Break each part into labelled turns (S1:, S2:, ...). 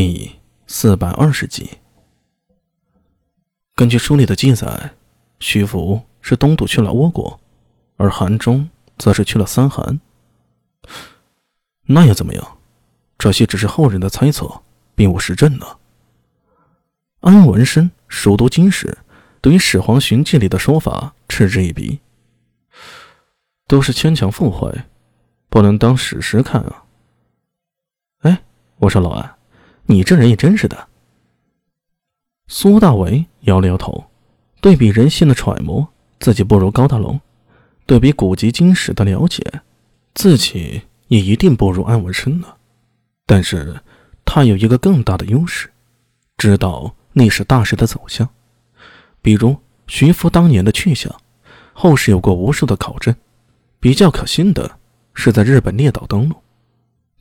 S1: 第四百二十集。根据书里的记载，徐福是东渡去了倭国，而韩忠则是去了三韩。那又怎么样？这些只是后人的猜测，并无实证呢。安文生熟读经史，对于《始皇寻迹》里的说法嗤之以鼻，都是牵强附会，不能当史实看啊。哎，我说老安。你这人也真是的。苏大伟摇了摇头，对比人性的揣摩，自己不如高大龙；对比古籍经史的了解，自己也一定不如安文生呢。但是，他有一个更大的优势，知道历史大势的走向，比如徐福当年的去向，后世有过无数的考证。比较可信的是在日本列岛登陆，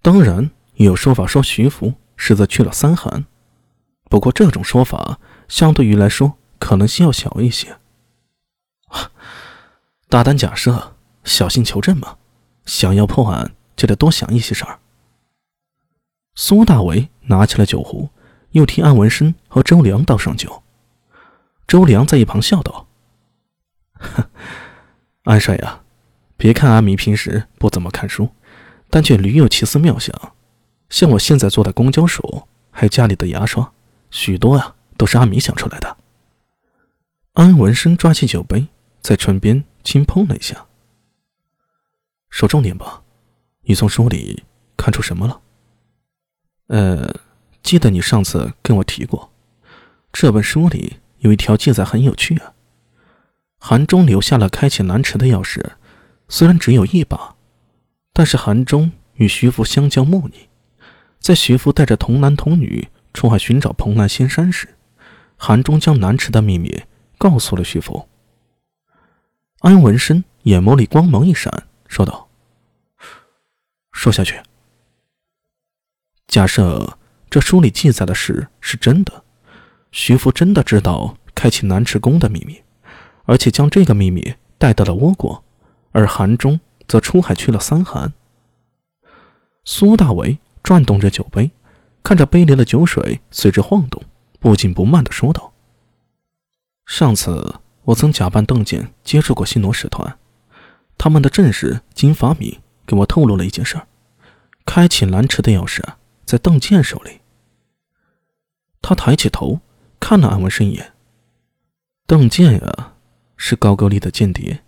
S1: 当然也有说法说徐福。是则去了三寒，不过这种说法相对于来说可能性要小一些。大胆假设，小心求证嘛。想要破案，就得多想一些事儿。苏大为拿起了酒壶，又替安文生和周良倒上酒。周良在一旁笑道：“安帅呀，别看阿弥平时不怎么看书，但却屡有奇思妙想。”像我现在做的公交鼠，还有家里的牙刷，许多啊都是阿米想出来的。安文生抓起酒杯，在唇边轻碰了一下。说重点吧，你从书里看出什么了？呃，记得你上次跟我提过，这本书里有一条记载很有趣啊。韩忠留下了开启南池的钥匙，虽然只有一把，但是韩忠与徐福相交莫逆。在徐福带着童男童女出海寻找蓬莱仙山时，韩忠将南池的秘密告诉了徐福。安文生眼眸里光芒一闪，说道：“说下去。假设这书里记载的事是真的，徐福真的知道开启南池宫的秘密，而且将这个秘密带到了倭国，而韩忠则出海去了三韩。苏大为。”转动着酒杯，看着杯里的酒水随之晃动，不紧不慢地说道：“上次我曾假扮邓健接触过新罗使团，他们的正使金发米给我透露了一件事儿：开启蓝池的钥匙在邓健手里。”他抬起头看了安文生一眼：“邓健呀，是高句丽的间谍。”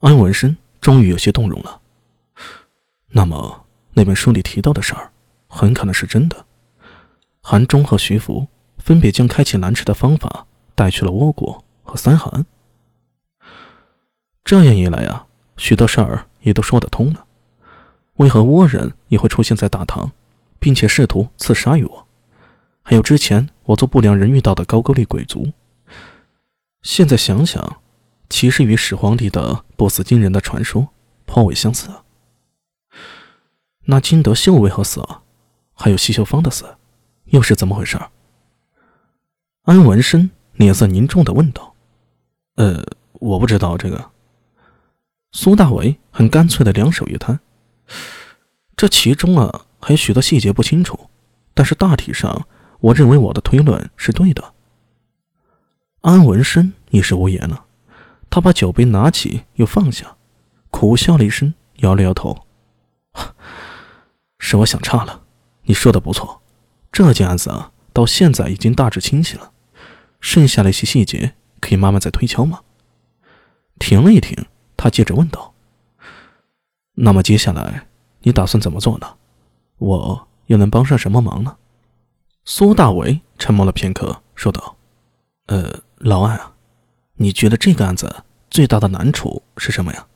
S1: 安文生终于有些动容了。那么。那本书里提到的事儿，很可能是真的。韩忠和徐福分别将开启南池的方法带去了倭国和三韩。这样一来啊，许多事儿也都说得通了。为何倭人也会出现在大唐，并且试图刺杀于我？还有之前我做不良人遇到的高句丽鬼族，现在想想，其实与始皇帝的不死金人的传说颇为相似。那金德秀为何死啊？还有西秀芳的死，又是怎么回事？安文生脸色凝重的问道：“呃，我不知道这个。”苏大为很干脆的两手一摊：“这其中啊，还有许多细节不清楚，但是大体上，我认为我的推论是对的。”安文生也是无言了，他把酒杯拿起又放下，苦笑了一声，摇了摇头。是我想差了，你说的不错，这件案子啊，到现在已经大致清晰了，剩下的一些细节可以慢慢再推敲吗？停了一停，他接着问道：“那么接下来你打算怎么做呢？我又能帮上什么忙呢？”苏大为沉默了片刻，说道：“呃，老艾啊，你觉得这个案子最大的难处是什么呀？”